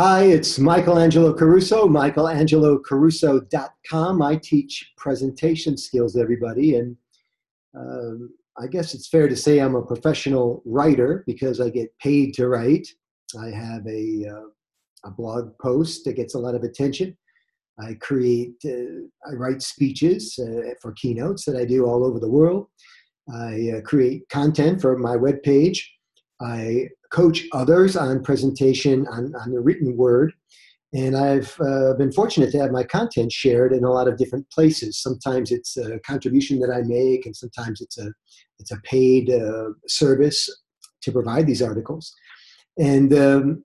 Hi, it's Michael Angelo Caruso, michaelangelocaruso.com. I teach presentation skills, everybody, and um, I guess it's fair to say I'm a professional writer because I get paid to write. I have a, uh, a blog post that gets a lot of attention. I create, uh, I write speeches uh, for keynotes that I do all over the world. I uh, create content for my webpage. I coach others on presentation on, on the written word. And I've uh, been fortunate to have my content shared in a lot of different places. Sometimes it's a contribution that I make, and sometimes it's a it's a paid uh, service to provide these articles. And um,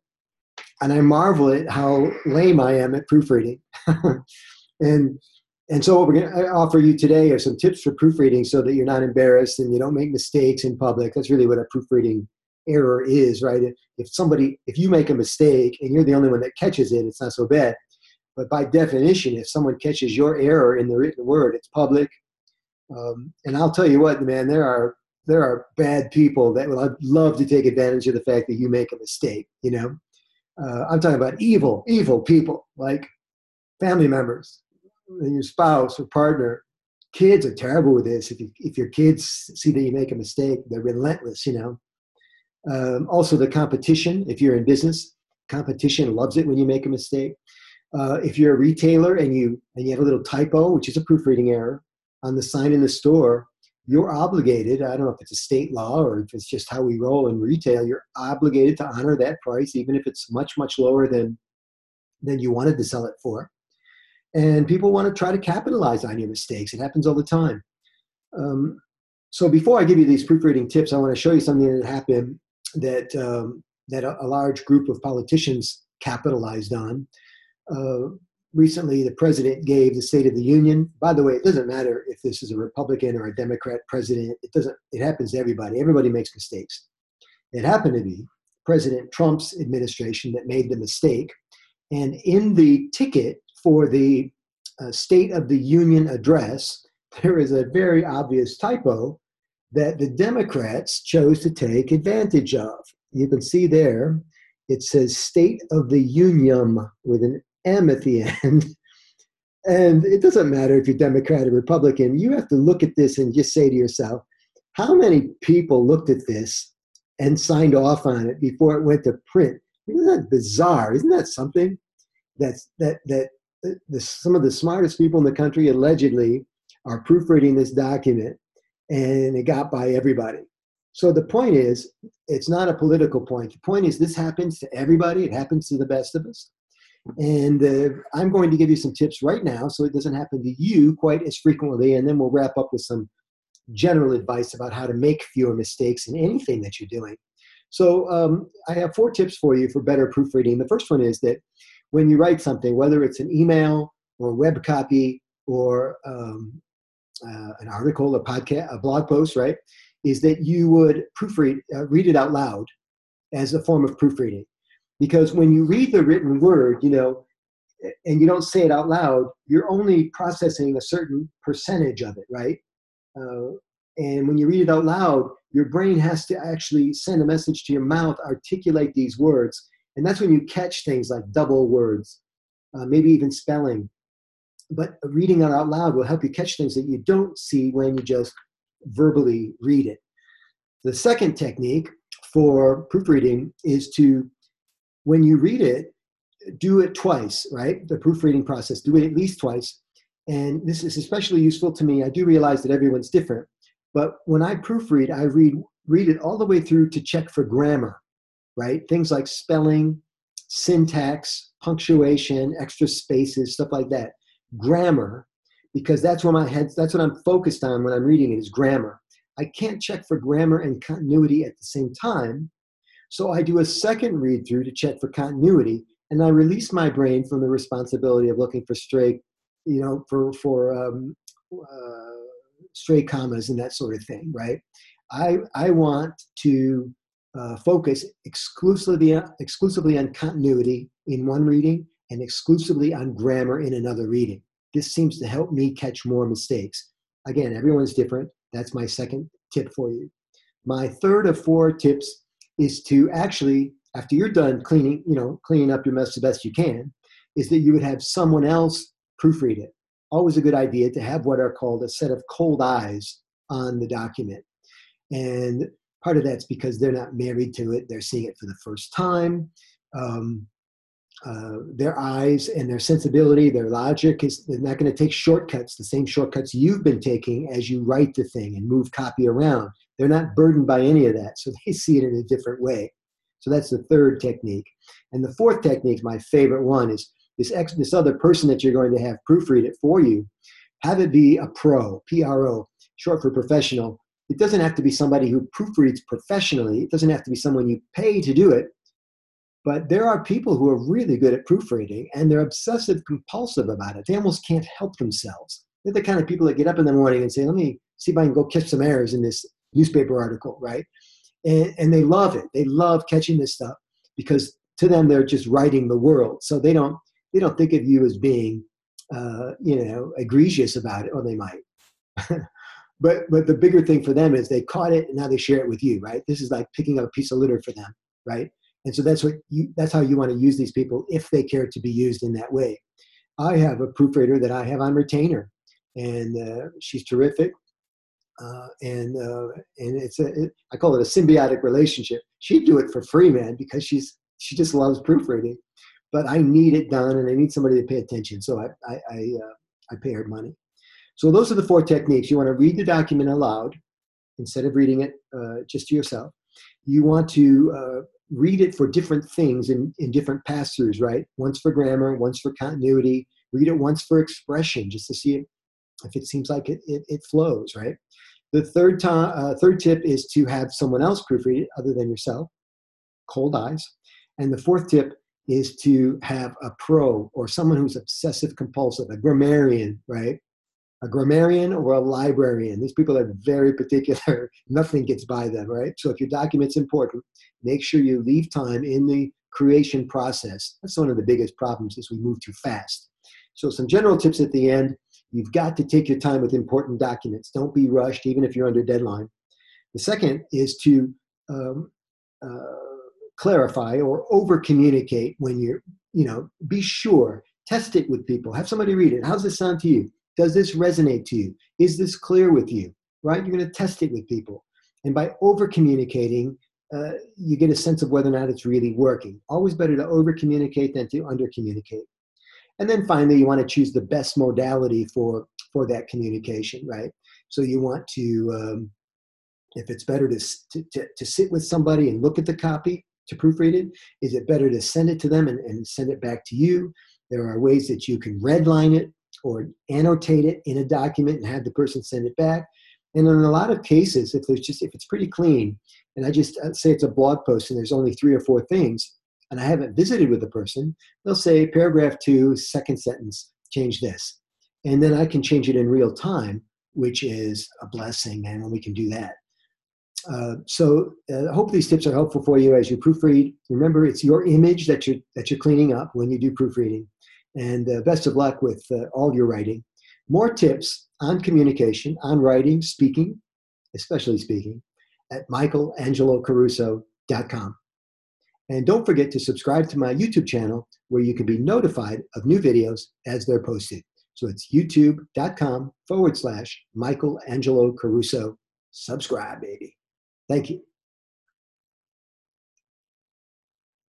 and I marvel at how lame I am at proofreading. and and so what we're going to offer you today are some tips for proofreading so that you're not embarrassed and you don't make mistakes in public. That's really what a proofreading error is, right? If somebody, if you make a mistake and you're the only one that catches it, it's not so bad. But by definition, if someone catches your error in the written word, it's public. Um, and I'll tell you what, man, there are there are bad people that would love to take advantage of the fact that you make a mistake. You know, uh, I'm talking about evil, evil people like family members, your spouse or partner. Kids are terrible with this. If you, if your kids see that you make a mistake, they're relentless. You know, um, also, the competition, if you're in business, competition loves it when you make a mistake. Uh, if you're a retailer and you and you have a little typo, which is a proofreading error, on the sign in the store, you're obligated. I don't know if it's a state law or if it's just how we roll in retail. You're obligated to honor that price, even if it's much much lower than than you wanted to sell it for. And people want to try to capitalize on your mistakes. It happens all the time. Um, so before I give you these proofreading tips, I want to show you something that happened that um, that a, a, large group of politicians capitalized on. Uh, recently, the president gave the State of the Union. By the way, it doesn't matter if this is a Republican or a Democrat president. It doesn't. It happens to everybody. Everybody makes mistakes. It happened to be President Trump's administration that made the mistake, and in the ticket for the uh, State of the Union address, there is a very obvious typo that the Democrats chose to take advantage of. You can see there, it says State of the Union with an M at the end. And it doesn't matter if you're Democrat or Republican, you have to look at this and just say to yourself, how many people looked at this and signed off on it before it went to print? Isn't that bizarre? Isn't that something? That's that that uh, the, some of the smartest people in the country allegedly are proofreading this document and it got by everybody. So the point is, it's not a political point. The point is, this happens to everybody. It happens to the best of us. And uh, I'm going to give you some tips right now so it doesn't happen to you quite as frequently. And then we'll wrap up with some general advice about how to make fewer mistakes in anything that you're doing. So um, I have four tips for you for better proofreading. The first one is that when you write something, whether it's an email or web copy or um, uh, an article, a podcast, a blog post, right, is that you would proofread, uh, read it out loud as a form of proofreading. Because when you read the written word, you know, and you don't say it out loud, you're only processing a certain percentage of it, right? Uh, and when you read it out loud, your brain has to actually send a message to your mouth, articulate these words. And that's when you catch things like double words, uh, maybe even spelling, but reading it out loud will help you catch things that you don't see when you just verbally read it. The second technique for proofreading is to, when you read it, do it twice, right? The proofreading process, do it at least twice. And this is especially useful to me. I do realize that everyone's different, but when I proofread, I read read it all the way through to check for grammar, right? Things like spelling, syntax, punctuation, extra spaces, stuff like that grammar because that's where my head that's what i'm focused on when i'm reading it is grammar. I can't check for grammar and continuity at the same time so i do a second read through to check for continuity and i release my brain from the responsibility of looking for stray you know for for um, uh, stray commas and that sort of thing right? I i want to uh, focus exclusively exclusively on continuity in one reading and exclusively on grammar in another reading. This seems to help me catch more mistakes. Again, everyone's different. That's my second tip for you. My third of four tips is to actually after you're done cleaning, you know, cleaning up your mess the best you can, is that you would have someone else proofread it. Always a good idea to have what are called a set of cold eyes on the document. And part of that's because they're not married to it, they're seeing it for the first time. Um, uh, their eyes and their sensibility, their logic is they're not going to take shortcuts, the same shortcuts you've been taking as you write the thing and move copy around. They're not burdened by any of that, so they see it in a different way. So that's the third technique. And the fourth technique, my favorite one, is this ex, this other person that you're going to have proofread it for you. Have it be a pro, P-R-O, short for professional. It doesn't have to be somebody who proofreads professionally. It doesn't have to be someone you pay to do it. But there are people who are really good at proofreading and they're obsessive compulsive about it. They almost can't help themselves. They're the kind of people that get up in the morning and say, let me see if I can go catch some errors in this newspaper article, right? And, and they love it. They love catching this stuff because to them they're just righting the world. So they don't they don't think of you as being uh, you know egregious about it, or they might. but but the bigger thing for them is they caught it and now they share it with you, right? This is like picking up a piece of litter for them, right? And so that's what you that's how you want to use these people if they care to be used in that way. I have a proofreader that I have on retainer, and uh, she's terrific. Uh, and uh, and it's a it, I call it a symbiotic relationship. She'd do it for free, man, because she's she just loves proofreading. But I need it done, and I need somebody to pay attention. So I I I, uh, I pay her money. So those are the four techniques. You want to read the document aloud instead of reading it uh, just to yourself. You want to uh, read it for different things in, in different pass-throughs, right? Once for grammar, once for continuity. Read it once for expression, just to see if it seems like it, it, it flows, right? The third, time, uh, third tip is to have someone else proofread it other than yourself, cold eyes. And the fourth tip is to have a pro or someone who's obsessive compulsive, a grammarian, right? A grammarian or a librarian. These people are very particular. Nothing gets by them, right? So if your document's important, make sure you leave time in the creation process. That's one of the biggest problems is we move too fast. So some general tips at the end. You've got to take your time with important documents. Don't be rushed, even if you're under deadline. The second is to um, uh, clarify or over communicate when you're, you know, be sure. Test it with people. Have somebody read it. How's this sound to you? Does this resonate to you? Is this clear with you? Right? You're going to test it with people. And by over communicating, uh, you get a sense of whether or not it's really working. Always better to over communicate than to under communicate. And then finally, you want to choose the best modality for, for that communication, right? So you want to, um, if it's better to, to, to sit with somebody and look at the copy to proofread it, is it better to send it to them and, and send it back to you? There are ways that you can redline it or annotate it in a document and have the person send it back. And in a lot of cases, if there's just if it's pretty clean, and I just uh, say it's a blog post and there's only three or four things, and I haven't visited with the person, they'll say paragraph two, second sentence, change this, and then I can change it in real time, which is a blessing. When we can do that. Uh, so uh, I hope these tips are helpful for you as you proofread. Remember, it's your image that you're that you're cleaning up when you do proofreading and uh, best of luck with uh, all your writing. More tips on communication, on writing, speaking, especially speaking, at michaelangelocaruso.com. And don't forget to subscribe to my YouTube channel where you can be notified of new videos as they're posted. So it's youtube.com forward slash Michael Angelo Caruso. Subscribe, baby. Thank you.